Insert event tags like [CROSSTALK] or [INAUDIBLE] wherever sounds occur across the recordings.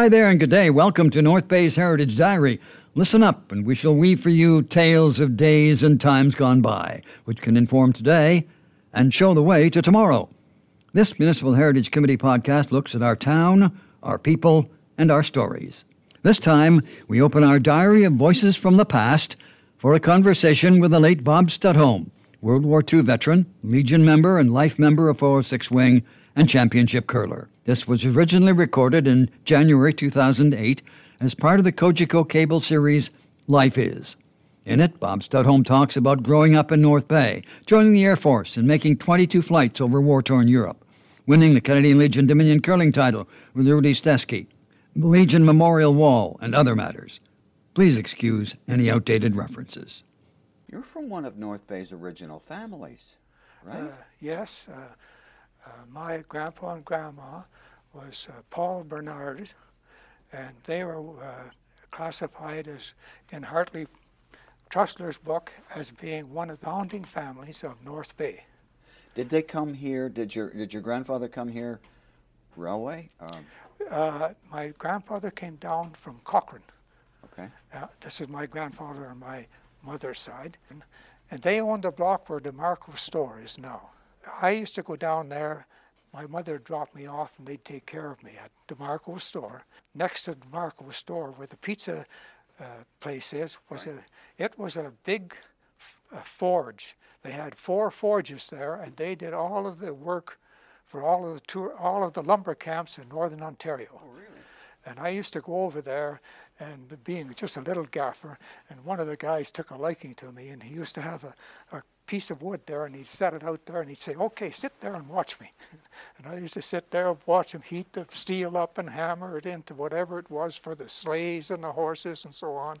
Hi there and good day. Welcome to North Bay's Heritage Diary. Listen up, and we shall weave for you tales of days and times gone by, which can inform today and show the way to tomorrow. This Municipal Heritage Committee podcast looks at our town, our people, and our stories. This time, we open our diary of voices from the past for a conversation with the late Bob Studholme, World War II veteran, Legion member, and life member of 406 Wing, and championship curler. This was originally recorded in January 2008 as part of the Cogeco cable series Life Is. In it, Bob Studholme talks about growing up in North Bay, joining the Air Force, and making 22 flights over war torn Europe, winning the Canadian Legion Dominion curling title with Rudy Stesky, the Legion Memorial Wall, and other matters. Please excuse any outdated references. You're from one of North Bay's original families, right? Uh, yes. Uh, uh, my grandpa and grandma was uh, Paul Bernard, and they were uh, classified as in Hartley Trussler's book as being one of the founding families of North Bay. Did they come here? Did your did your grandfather come here? Railway? Um, uh, my grandfather came down from Cochrane. Okay. Uh, this is my grandfather on my mother's side, and, and they owned the block where DeMarco store is now. I used to go down there. My mother dropped me off, and they'd take care of me at DeMarco store. Next to DeMarco store, where the pizza uh, place is, was right. a it was a big f- forge. They had four forges there, and they did all of the work for all of the tour, all of the lumber camps in northern Ontario. Oh, really? And I used to go over there and being just a little gaffer, and one of the guys took a liking to me, and he used to have a, a piece of wood there and he'd set it out there and he'd say, Okay, sit there and watch me. [LAUGHS] and I used to sit there and watch him heat the steel up and hammer it into whatever it was for the sleighs and the horses and so on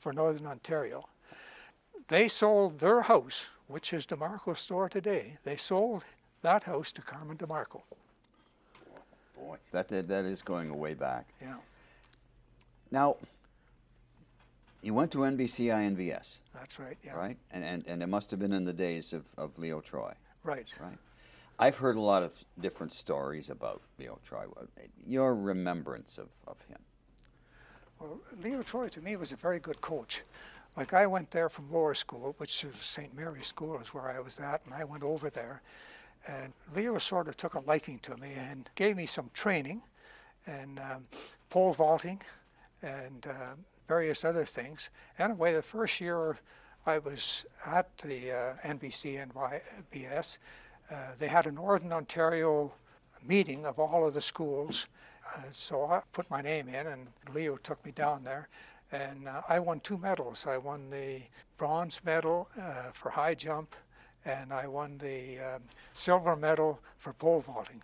for Northern Ontario. They sold their house, which is DeMarco's store today, they sold that house to Carmen DeMarco. Boy, that, that, that is going way back. Yeah. Now, you went to NBC INVS. That's right, yeah. Right? And, and, and it must have been in the days of, of Leo Troy. Right. Right. I've heard a lot of different stories about Leo Troy. Your remembrance of, of him? Well, Leo Troy to me was a very good coach. Like I went there from lower school, which is St. Mary's School is where I was at, and I went over there. And Leo sort of took a liking to me and gave me some training and um, pole vaulting and uh, various other things. Anyway, the first year I was at the uh, NBC and BS, uh, they had a Northern Ontario meeting of all of the schools. Uh, so I put my name in, and Leo took me down there. And uh, I won two medals. I won the bronze medal uh, for high jump, and I won the um, silver medal for pole vaulting.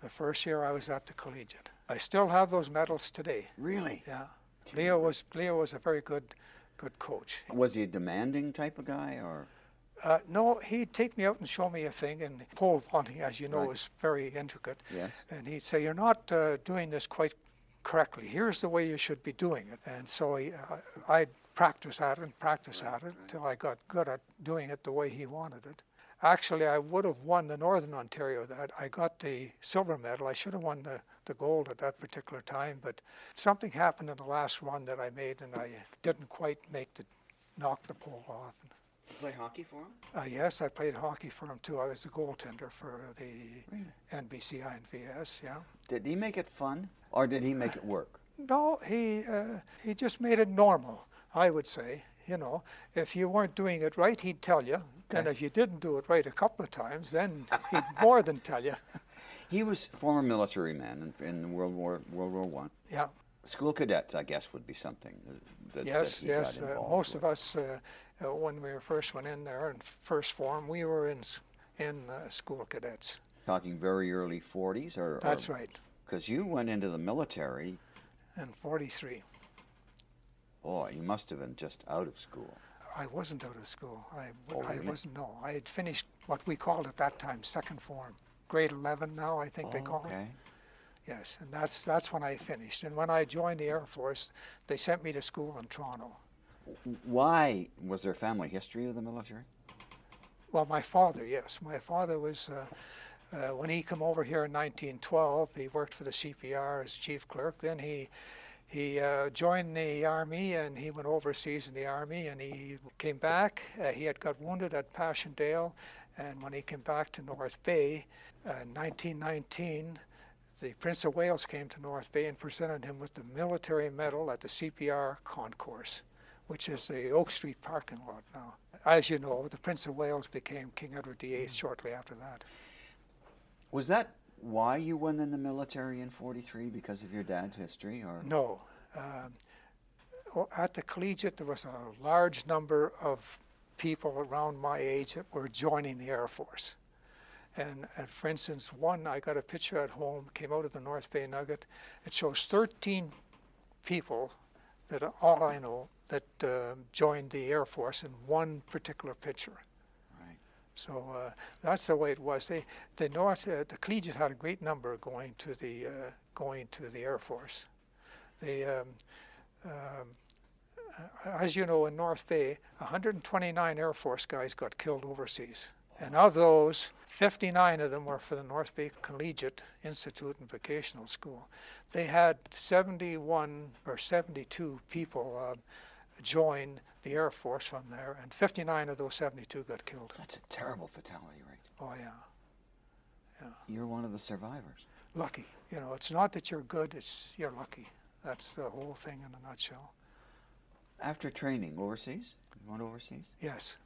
The first year I was at the collegiate. I still have those medals today. Really? Yeah. Leo was Leo was a very good good coach. Was he a demanding type of guy or? Uh, no, he'd take me out and show me a thing, and pole vaulting, as you know, Right. is very intricate. Yes. And he'd say, "You're not uh, doing this quite correctly. Here's the way you should be doing it." And so he, uh, I'd practice at it and practice at it until I got good at doing it the way he wanted it. Actually, I would have won the Northern Ontario. That I got the silver medal. I should have won the, the gold at that particular time, but something happened in the last run that I made, and I didn't quite make the knock the pole off. You play hockey for him? Uh, yes, I played hockey for him too. I was a goaltender for the NBC INVS. Yeah. Did he make it fun or did he make it work? No, he uh, he just made it normal. I would say. You know, if you weren't doing it right, he'd tell you. And if you didn't do it right a couple of times, then he'd more than tell you. [LAUGHS] He was former military man in, in World War World War One. Yeah. School cadets, I guess, would be something that, Yes, that yes. Uh, most with. of us, uh, uh, when we were first went in there in first form, we were in in uh, school cadets. Talking very early 40s, or That's right. Because you went into the military. In '43, Boy, you must have been just out of school. I wasn't out of school. I, Oh, I really? wasn't. No, I had finished what we called at that time second form, grade 11. Now I think they call it. Oh, okay. Yes, and that's that's when I finished. And when I joined the Air Force, they sent me to school in Toronto. Why was there family history of the military? Well, my father, yes, my father was uh, Uh, when he came over here in 1912, he worked for the CPR as chief clerk. Then he he uh, joined the army and he went overseas in the army and he came back. Uh, he had got wounded at Passchendaele, and when he came back to North Bay uh, in 1919, the Prince of Wales came to North Bay and presented him with the military medal at the CPR concourse, which is the Oak Street parking lot now. As you know, the Prince of Wales became King Edward VIII shortly after that. Was that why you went in the military in 43 because of your dad's history or No. Um, at the collegiate, there was a large number of people around my age that were joining the Air Force. And, and for instance, one, I got a picture at home, came out of the North Bay Nugget. It shows 13 people that all I know that uh, joined the Air Force in one particular picture. So uh, that's the way it was. They, the North, uh, the collegiate had a great number going to the uh, going to the Air Force. They, um, um, as you know, in North Bay, 129 Air Force guys got killed overseas, and of those, 59 of them were for the North Bay Collegiate Institute and Vocational School. They had 71 or 72 people. Um, join the Air Force from there, and 59 of those 72 got killed. that's a terrible fatality rate Oh yeah, you're one of the survivors lucky. You know, it's not that you're good; it's you're lucky. That's the whole thing in a nutshell. after training overseas you went overseas Yes,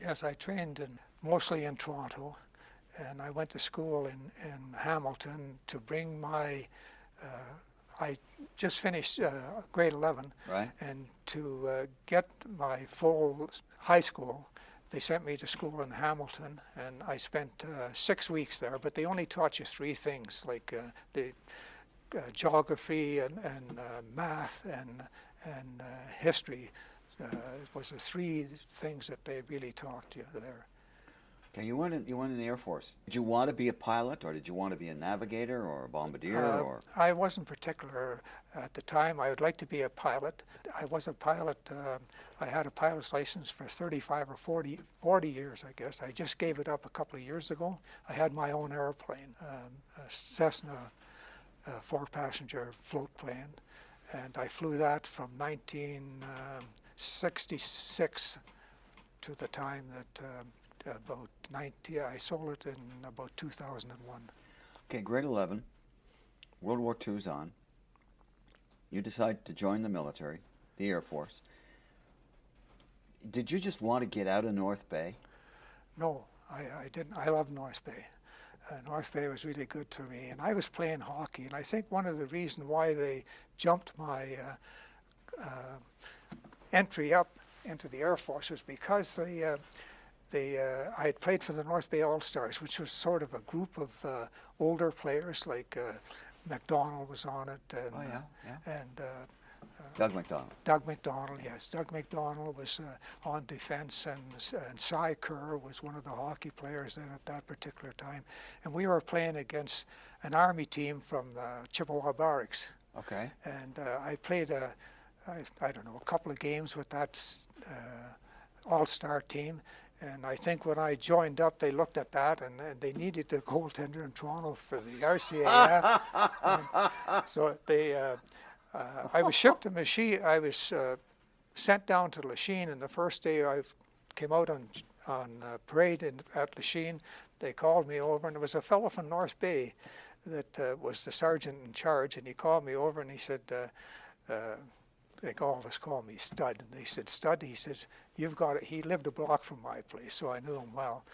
yes. I trained in mostly in Toronto, and I went to school in in Hamilton to bring my. Uh, I just finished uh, grade 11, right and to uh, get my full high school, they sent me to school in Hamilton, and I spent uh, six weeks there. But they only taught you three things, like uh, the uh, geography and, and uh, math and and uh, history. Uh, was the three things that they really taught you there. Okay you went in you went in the air force did you want to be a pilot or did you want to be a navigator or a bombardier Uh, or I wasn't particular at the time. I would like to be a pilot. I was a pilot. Uh, I had a pilot's license for 35 or 40, 40 years, I guess. I just gave it up a couple of years ago. I had my own airplane, um, a Cessna uh, four-passenger float plane, and I flew that from 1966 to the time that um, about 90. I sold it in about 2001. okay grade 11 world war ii's on you decide to join the military the air force did you just want to get out of north bay No, I, I didn't. I love North Bay. Uh, North Bay was really good to me, and I was playing hockey. And I think one of the reasons why they jumped my uh, uh, entry up into the Air Force was because they, uh, they, uh, I had played for the North Bay All Stars, which was sort of a group of uh, older players, like uh, McDonald was on it, and Oh, yeah, uh, yeah. and uh, doug mcdonald Doug McDonald, yes. Doug McDonald was uh, on defense, and, and Cy Kerr was one of the hockey players then at that particular time. And we were playing against an Army team from uh, Chippewa Barracks. okay And uh, I played, a, I, I don't know, a couple of games with that uh, all star team. And I think when I joined up, they looked at that and, and they needed the goaltender in Toronto for the RCAF. So they, uh, uh, I was shipped to Lachine. I was uh, sent down to Lachine, and the first day I came out on on uh, parade in, at Lachine, they called me over, and there was a fellow from North Bay that uh, was the sergeant in charge, and he called me over and he said. Uh, uh, they always call me Stud, and they said, Stud, he says, you've got it. He lived a block from my place, so I knew him well.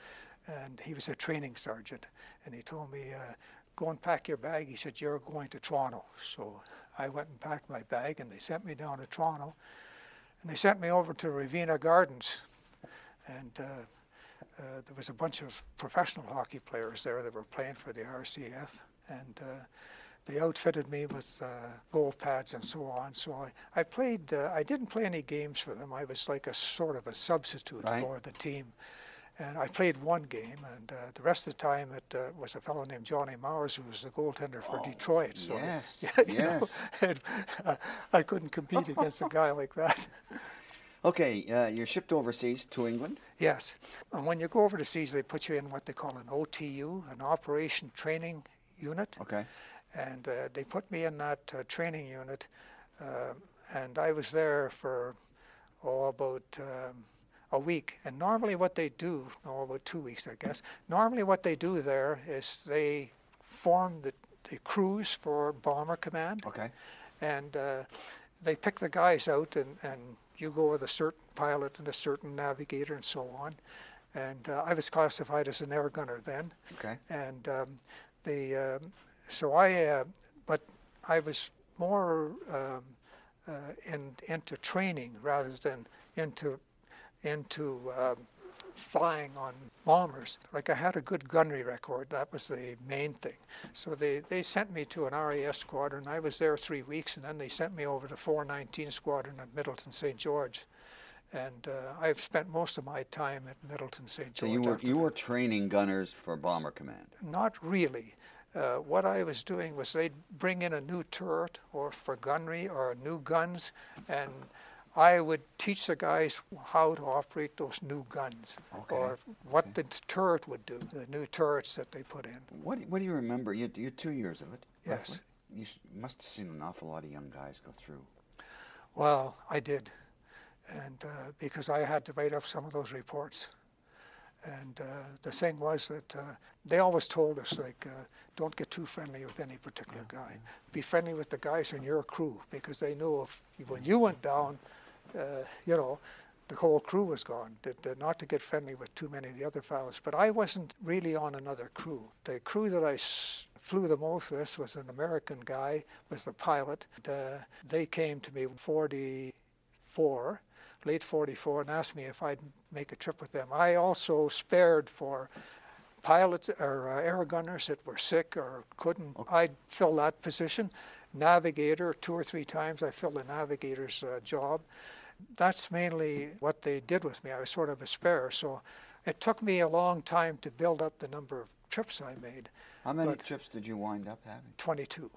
And he was a training sergeant, and he told me, uh, go and pack your bag. He said, you're going to Toronto. So I went and packed my bag, and they sent me down to Toronto. And they sent me over to Ravina Gardens. And uh, uh, there was a bunch of professional hockey players there that were playing for the RCF. And uh, they outfitted me with uh, goal pads and so on. So I, I played, uh, I didn't play any games for them. I was like a sort of a substitute Right. for the team. And I played one game, and uh, the rest of the time it uh, was a fellow named Johnny Mowers who was the goaltender for Detroit. So Oh, yes, yeah, [LAUGHS] you know, yes. [LAUGHS] and, uh, I couldn't compete against a guy like that. [LAUGHS] Okay, uh, you're shipped overseas to England. Yes. And when you go over to seas, they put you in what they call an OTU, an Operation Training Unit. Okay. And uh, they put me in that uh, training unit. Uh, and I was there for, oh, about um, a week. And normally what they do, no, about two weeks, I guess. Normally what they do there is they form the, the crews for Bomber Command. Okay. And uh, they pick the guys out and, and you go with a certain pilot and a certain navigator and so on. And uh, I was classified as an air gunner then. Okay. And um, the um, so I, uh, but I was more um, uh, in, into training rather than into into um, flying on bombers. Like I had a good gunnery record. That was the main thing. So they, they sent me to an RAF squadron. I was there three weeks, and then they sent me over to 419 Squadron at Middleton St. George. And uh, I've spent most of my time at Middleton St. George. So you were you that. were training gunners for Bomber Command. Not really. Uh, what I was doing was they'd bring in a new turret or for gunnery or new guns, and I would teach the guys how to operate those new guns Okay. or what the turret would do, the new turrets that they put in. What do- what do you remember? You you had two years of it. Yes. You must have seen an awful lot of young guys go through. Well, I did, and uh, because I had to write up some of those reports. And uh, the thing was that uh, they always told us, like, uh, don't get too friendly with any particular guy. Be friendly with the guys in your crew because they knew if when you went down, uh, you know, the whole crew was gone. That, not to get friendly with too many of the other fellows. But I wasn't really on another crew. The crew that I s- flew the most with was an American guy, was the pilot. And, uh, they came to me 44, late 44, and asked me if I'd make a trip with them. I also spared for pilots or uh, air gunners that were sick or couldn't. I'd fill that position. Navigator, two or three times I filled the navigator's uh, job. That's mainly what they did with me. I was sort of a spare. So it took me a long time to build up the number of trips I made. How many trips did you wind up having? 22.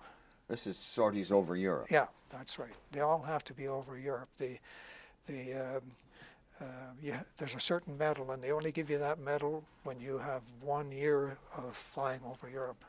This is sorties over Europe. Yeah, that's right. They all have to be over Europe. The, the, um, uh, yeah, there's a certain medal, and they only give you that medal when you have one year of flying over Europe.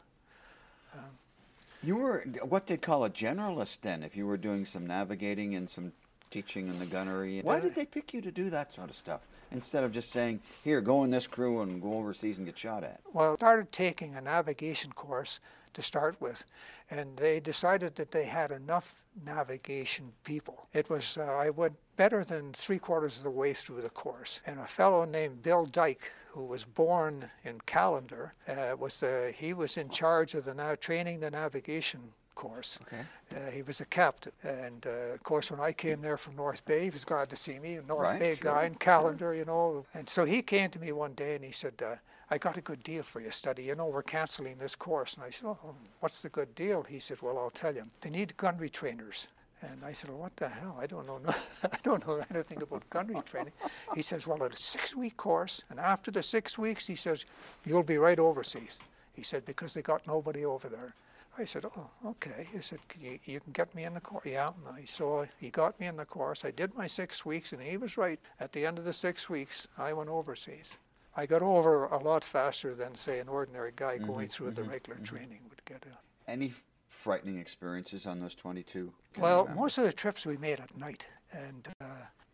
You were what they call a generalist then, if you were doing some navigating and some teaching in the gunnery. Why did they pick you to do that sort of stuff instead of just saying, "Here, go in this crew and go overseas and get shot at"? Well, I started taking a navigation course to start with, and they decided that they had enough navigation people. It was, uh, I went better than three quarters of the way through the course, and a fellow named Bill Dyke, who was born in Callander, uh, was the, he was in charge of the now training the navigation course. Okay. Uh, he was a captain, and uh, of course, when I came there from North Bay, he was glad to see me. A North Right, Bay sure. guy in Callander, you know. And so he came to me one day and he said, uh, "I got a good deal for you, study. You know, we're cancelling this course." And I said, "Oh, what's the good deal?" He said, "Well, I'll tell you. They need gunnery trainers." And I said, well, "What the hell? I don't know. no- [LAUGHS] I don't know anything about gunnery training." He says, "Well, it's a six-week course, and after the six weeks, he says, you'll be right overseas." He said, "Because they got nobody over there." I said, "Oh, okay." He said, "Can you, "You can get me in the course." Yeah. And I, so he got me in the course. I did my six weeks, and he was right. At the end of the six weeks, I went overseas. I got over a lot faster than, say, an ordinary guy going through the regular training would get. Uh, Any frightening experiences on those 22? Well, most of the trips we made at night, and uh,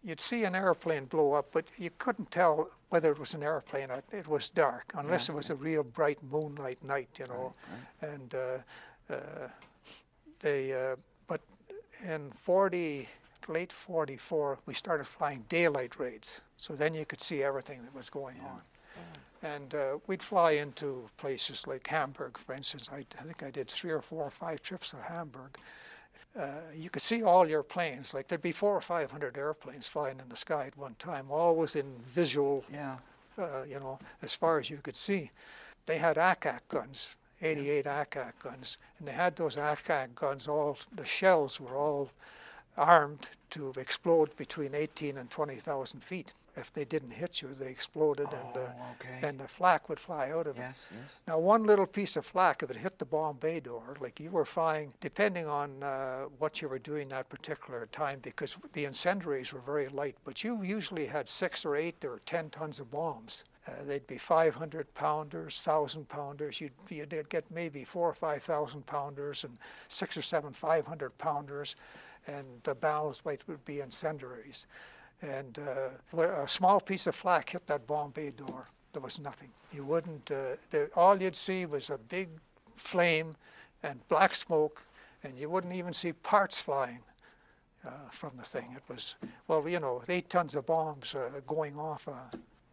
you'd see an airplane blow up, but you couldn't tell whether it was an airplane. or It was dark, unless it was a real bright moonlight night, you know. And uh, uh, they, uh, but in 40, late 44, we started flying daylight raids. So then you could see everything that was going on. And uh, we'd fly into places like Hamburg, for instance. I, I think I did three or four or five trips to Hamburg. Uh, you could see all your planes. Like there'd be four or five hundred airplanes flying in the sky at one time, all in visual, Yeah. uh, you know, as far as you could see. They had ack-ack guns, 88 ack-ack guns, and they had those ack-ack guns. All the shells were all armed to explode between 18 and 20,000 feet. if they didn't hit you, they exploded Oh, and, uh, okay. and the flak would fly out of it. Yes, yes. Now, one little piece of flak, if it hit the bomb bay door, like you were flying, depending on uh, what you were doing that particular time, because the incendiaries were very light, but you usually had six or eight or ten tons of bombs. Uh, they'd be 500 pounders, 1,000 pounders. You'd, you'd get maybe four or 5,000 pounders and six or seven 500 pounders, and the balance weight would be incendiaries. And uh, a small piece of flak hit that bomb bay door. There was nothing. You wouldn't. Uh, there, all you'd see was a big flame and black smoke, and you wouldn't even see parts flying uh, from the thing. It was well, you know, eight tons of bombs uh, going off.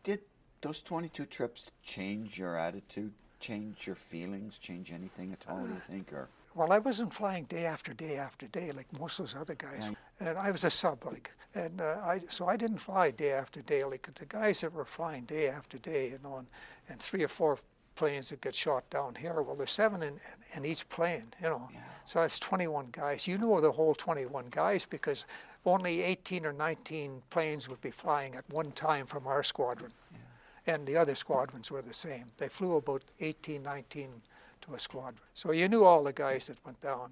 Did those 22 trips change your attitude, change your feelings, change anything at all, do you think? Or well, I wasn't flying day after day after day like most of those other guys, and I was a sub like, and uh, I so I didn't fly day after day like the guys that were flying day after day, you know, and, and three or four planes that get shot down here. Well, there's seven in, in each plane, you know, so that's 21 guys. You know the whole 21 guys because only 18 or 19 planes would be flying at one time from our squadron, and the other squadrons were the same. They flew about 18, 19 to a squadron. So you knew all the guys that went down.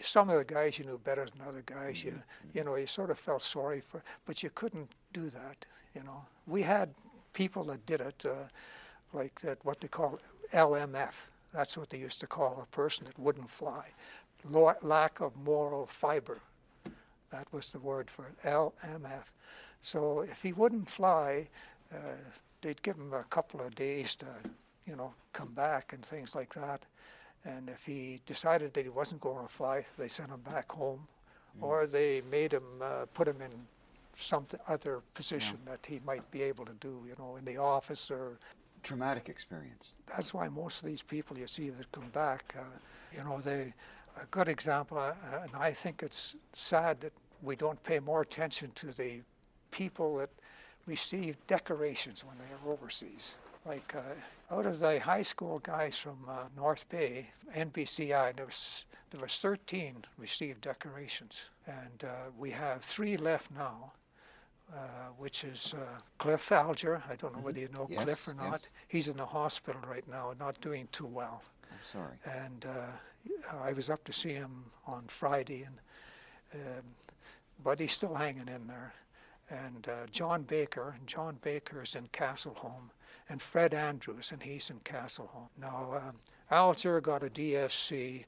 Some of the guys you knew better than other guys. You, you know, you sort of felt sorry for, but you couldn't do that. You know, we had people that did it, uh, like that what they call LMF. That's what they used to call a person that wouldn't fly. Lo- lack of moral fiber. That was the word for it, LMF. So if he wouldn't fly, uh, they'd give him a couple of days to, you know, come back and things like that. And if he decided that he wasn't going to fly, they sent him back home, or they made him uh, put him in some other position that he might be able to do, you know, in the office or traumatic experience. that's why most of these people you see that come back, uh, you know, they a good example, uh, and I think it's sad that we don't pay more attention to the people that receive decorations when they are overseas. Like uh, out of the high school guys from uh, North Bay, NBCI, there was there was 13 received decorations, and uh, we have three left now. Uh, which is uh, Cliff Alger. I don't know whether you know Yes, Cliff or yes. not. He's in the hospital right now, not doing too well. I'm sorry. And uh, I was up to see him on Friday, and um, but he's still hanging in there. And uh, John Baker, and John Baker is in Castleholm, and Fred Andrews, and he's in Castleholm. Now, um, Alger got a DFC,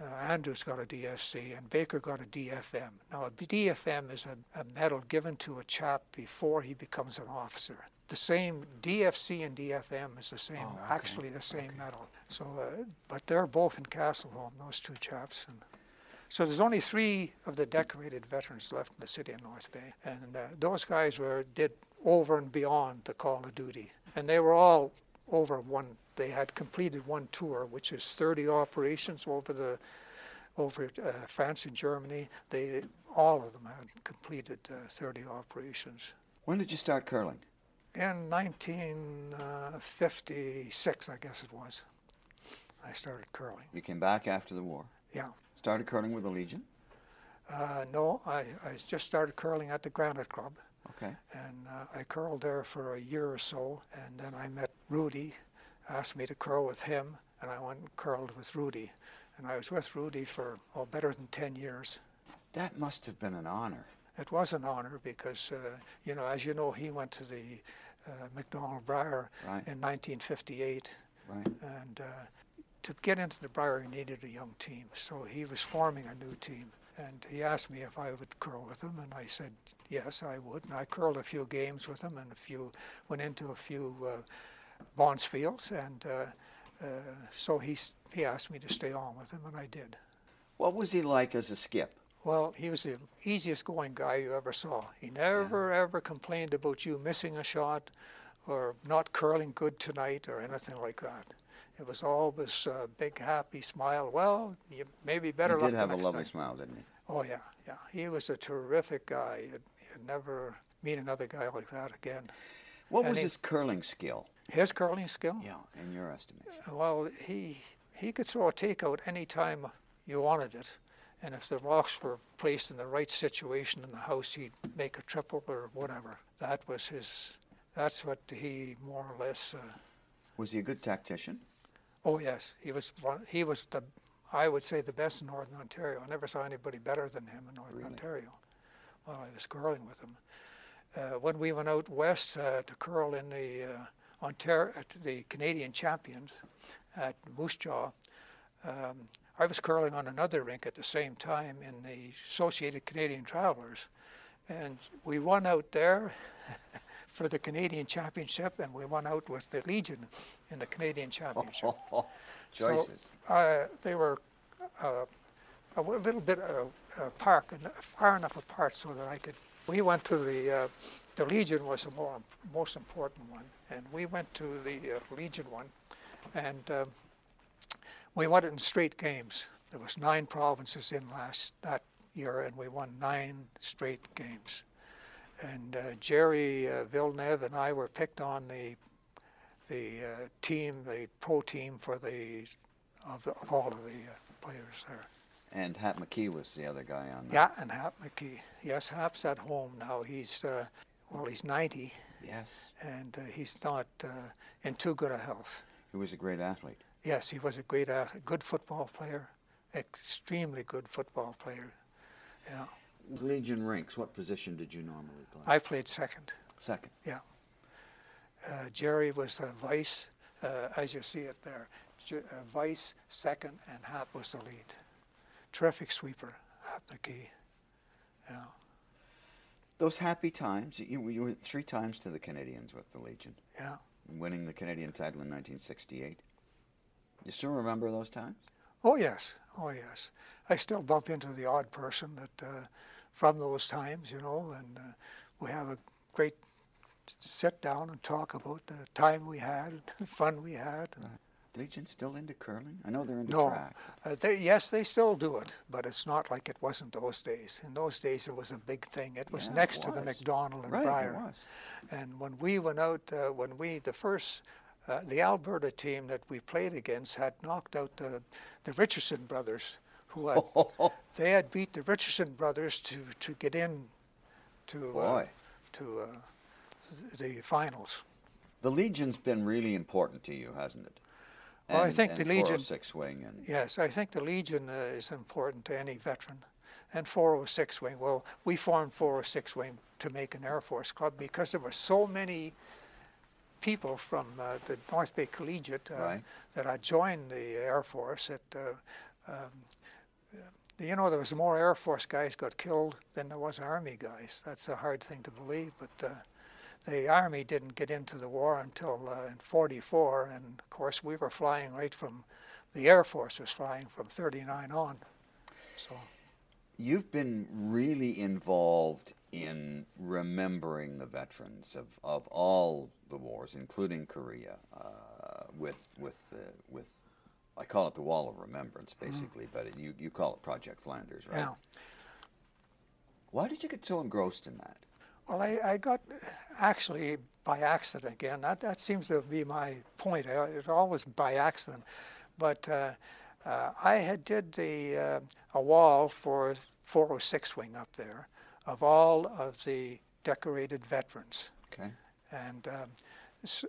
uh, Andrews got a DFC, and Baker got a DFM. Now, a DFM is a, a medal given to a chap before he becomes an officer. The same DFC and DFM is the same, Oh, okay, actually the same medal. So, uh, but they're both in Castleholm, those two chaps. And so there's only three of the decorated veterans left in the city of North Bay, and uh, those guys were did over and beyond the call of duty, and they were all over one. They had completed one tour, which is 30 operations over the over uh, France and Germany. They all of them had completed uh, 30 operations. When did you start curling? In 1956, I guess it was, I started curling. You came back after the war. Yeah. Started curling with the Legion. Uh, no, I, I just started curling at the Granite Club, Okay. and uh, I curled there for a year or so, and then I met Rudy, asked me to curl with him, and I went and curled with Rudy, and I was with Rudy for oh, better than 10 years. That must have been an honor. It was an honor because, uh, you know, as you know, he went to the uh, Macdonald Brier Right. in 1958, Right. and uh, to get into the Brier, he needed a young team. So he was forming a new team. And he asked me if I would curl with him, and I said yes, I would. And I curled a few games with him, and a few went into a few uh, fields, and uh, uh, so he he asked me to stay on with him, and I did. What was he like as a skip? Well, he was the easiest going guy you ever saw. He never ever complained about you missing a shot or not curling good tonight or anything like that. It was always a big happy smile. Well, you maybe better he did have a lovely time. smile, didn't he? Oh yeah, yeah. He was a terrific guy. You'd, you'd never meet another guy like that again. What And was he- his curling skill? His curling skill. Yeah, in your estimation. Well, he he could throw a takeout any time you wanted it, And if the rocks were placed in the right situation in the house, he'd make a triple or whatever. That was his. That's what he more or less. Uh, was he a good tactician? Oh yes, he was. One, he was the. I would say the best in Northern Ontario. I never saw anybody better than him in Northern really? Ontario. While I was curling with him, uh, when we went out west uh, to curl in the uh, Ontario, the Canadian champions at Moose Jaw, um, I was curling on another rink at the same time in the Associated Canadian Travelers, and we won out there. [LAUGHS] for the Canadian Championship, and we won out with the Legion in the Canadian Championship. [LAUGHS] choices. So, uh, they were uh, a little bit uh, apart, far enough apart so that I could. We went to the uh, the Legion was the more most important one, and we went to the uh, Legion one, and um, we won it in straight games. There was nine provinces in last that year, and we won nine straight games and uh, Jerry uh, Villeneuve and I were picked on the the uh, team, the pro team for the of, the, of all of the uh, players there. And Hap McKee was the other guy on that. Yeah, and Hap McKee. Yes, Hap's at home now. He's uh, well, he's 90. Yes. And uh, he's not in too good a health. He was a great athlete. Yes, he was a great athlete, good football player, extremely good football player. Yeah. Legion ranks, what position did you normally play? I played second. Second. Yeah. Uh, Jerry was the vice, uh, as you see it there. uh, vice, second, and Hap was the lead. Terrific sweeper, Hap McKee. Yeah. Those happy times, you, you were three times to the Canadians with the Legion. Yeah. Winning the Canadian title in 1968. You still remember those times? Oh, yes. Oh, yes. I still bump into the odd person that uh, from those times, you know, and uh, we have a great sit down and talk about the time we had, [LAUGHS] the fun we had. And Legion still into curling? I know they're into no, track. Uh, they, yes, they still do it, but it's not like it wasn't those days. In those days, it was a big thing. It was yeah, next it to the Macdonald and right, was. And when we went out, uh, when we the first. Uh, the Alberta team that we played against had knocked out the, the Richardson brothers, who had [LAUGHS] they had beat the Richardson brothers to, to get in to uh, to uh, the finals. The Legion's been really important to you, hasn't it? And, well, I think the Legion six wing and yes, I think the Legion uh, is important to any veteran, and 406 wing. Well, we formed 406 wing to make an Air Force club because there were so many people from uh, the North Bay Collegiate uh, right. that had joined the Air Force that uh, um, you know, there was more Air Force guys got killed than there was Army guys. That's a hard thing to believe, but uh, the Army didn't get into the war until uh, in 44, and of course we were flying right from, the Air Force was flying from 39 on. So. You've been really involved in remembering the veterans of, of all the wars, including Korea, uh, with, with, uh, with I call it the Wall of Remembrance, mm-hmm. basically, mm. but it, you, you call it Project Flanders, right? Yeah. Why did you get so engrossed in that? Well, I, I got actually by accident again. That, that seems to be my point. It's always by accident. But uh, uh, I had did the uh, a wall for 406 wing up there of all of the decorated veterans. Okay. And um,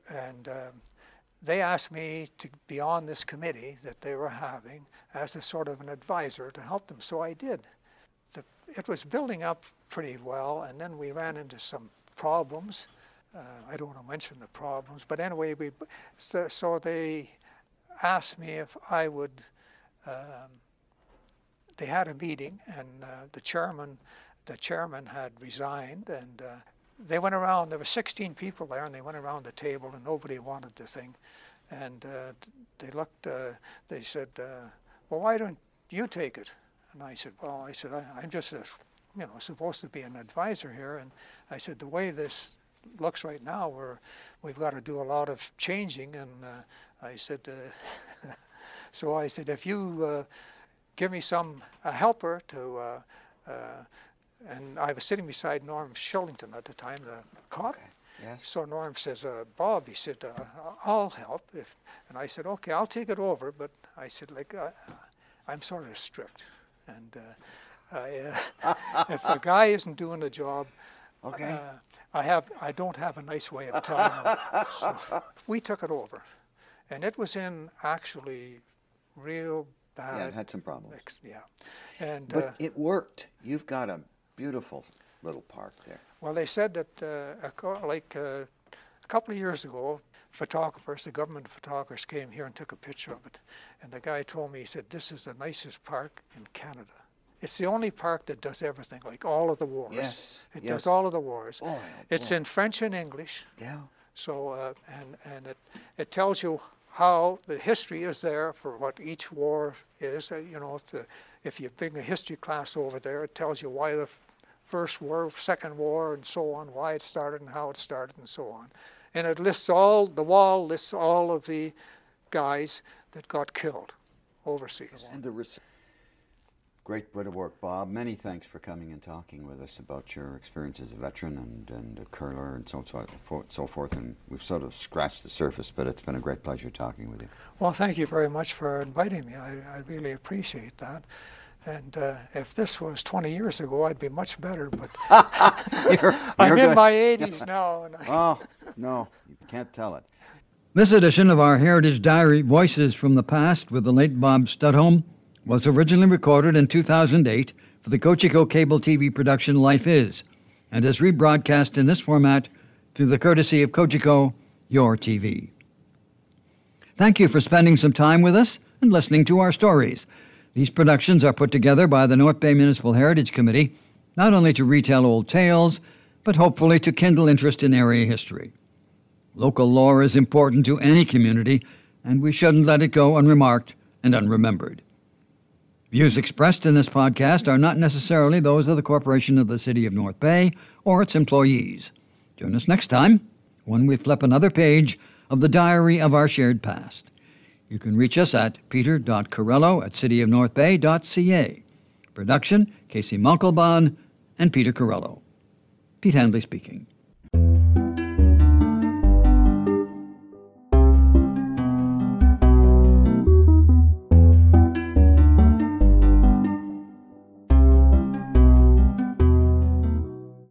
and um, they asked me to be on this committee that they were having as a sort of an advisor to help them. So I did. The, it was building up pretty well, and then we ran into some problems. Uh, I don't want to mention the problems, but anyway, we so, so they asked me if I would. Um, they had a meeting, and uh, the chairman, the chairman had resigned, and uh, they went around, there were 16 people there, and they went around the table, and nobody wanted the thing. And uh, they looked, uh, they said, uh, well, why don't you take it? And I said, well, I said, I, am just, a, you know, supposed to be an advisor here. And I said, the way this looks right now, we're, we've got to do a lot of changing. And uh, I said, uh, [LAUGHS] so I said, if you uh, give me some, a helper to, and I was sitting beside Norm Shillington at the time, the cop. Okay. Yes. So Norm says, uh, Bob, he said, uh, I'll help. If, and I said, okay, I'll take it over. But I said, like, uh, I'm sort of strict, And uh, I, uh, [LAUGHS] if a guy isn't doing the job, Okay. uh, I have I don't have a nice way of telling him. [LAUGHS] So we took it over, and it was in actually real bad. yeah, it had some problems. ex- yeah, and But it worked. You've got a beautiful little park there. well, they said that uh, co- like uh, a couple of years ago, photographers, the government photographers, came here and took a picture of it, and the guy told me he said this is the nicest park in Canada. It's the only park that does everything, like all of the wars. Yes, It yes. does all of the wars. Oh it's boy. in French and English. Yeah. So, uh, and, and it, it tells you how the history is there for what each war is. Uh, you know, if, the, if you bring a history class over there, it tells you why the first war, second war, and so on, why it started and how it started and so on. And it lists all, the wall lists all of the guys that got killed overseas. And the res- great bit of work, Bob. Many thanks for coming and talking with us about your experience as a veteran and, and a curler and so, so, forth, so forth. And we've sort of scratched the surface, but it's been a great pleasure talking with you. Well, thank you very much for inviting me. I, I really appreciate that. And uh, if this was 20 years ago, I'd be much better. But [LAUGHS] You're, [LAUGHS] I'm you're in my 80s now, and I, [LAUGHS] Oh, no, you can't tell it. This edition of our Heritage Diary Voices from the Past with the late Bob Studholme was originally recorded in 2008 for the Cogeco cable TV production Life Is and is rebroadcast in this format through the courtesy of Cogeco, your TV. Thank you for spending some time with us and listening to our stories. These productions are put together by the North Bay Municipal Heritage Committee not only to retell old tales, but hopefully to kindle interest in area history. Local lore is important to any community, and we shouldn't let it go unremarked and unremembered. Views expressed in this podcast are not necessarily those of the Corporation of the City of North Bay or its employees. Join us next time when we flip another page of the diary of our shared past. You can reach us at peter.corello at cityofnorthbay.ca. Production, Casey Monkelbon and Peter Corello. Pete Handley speaking.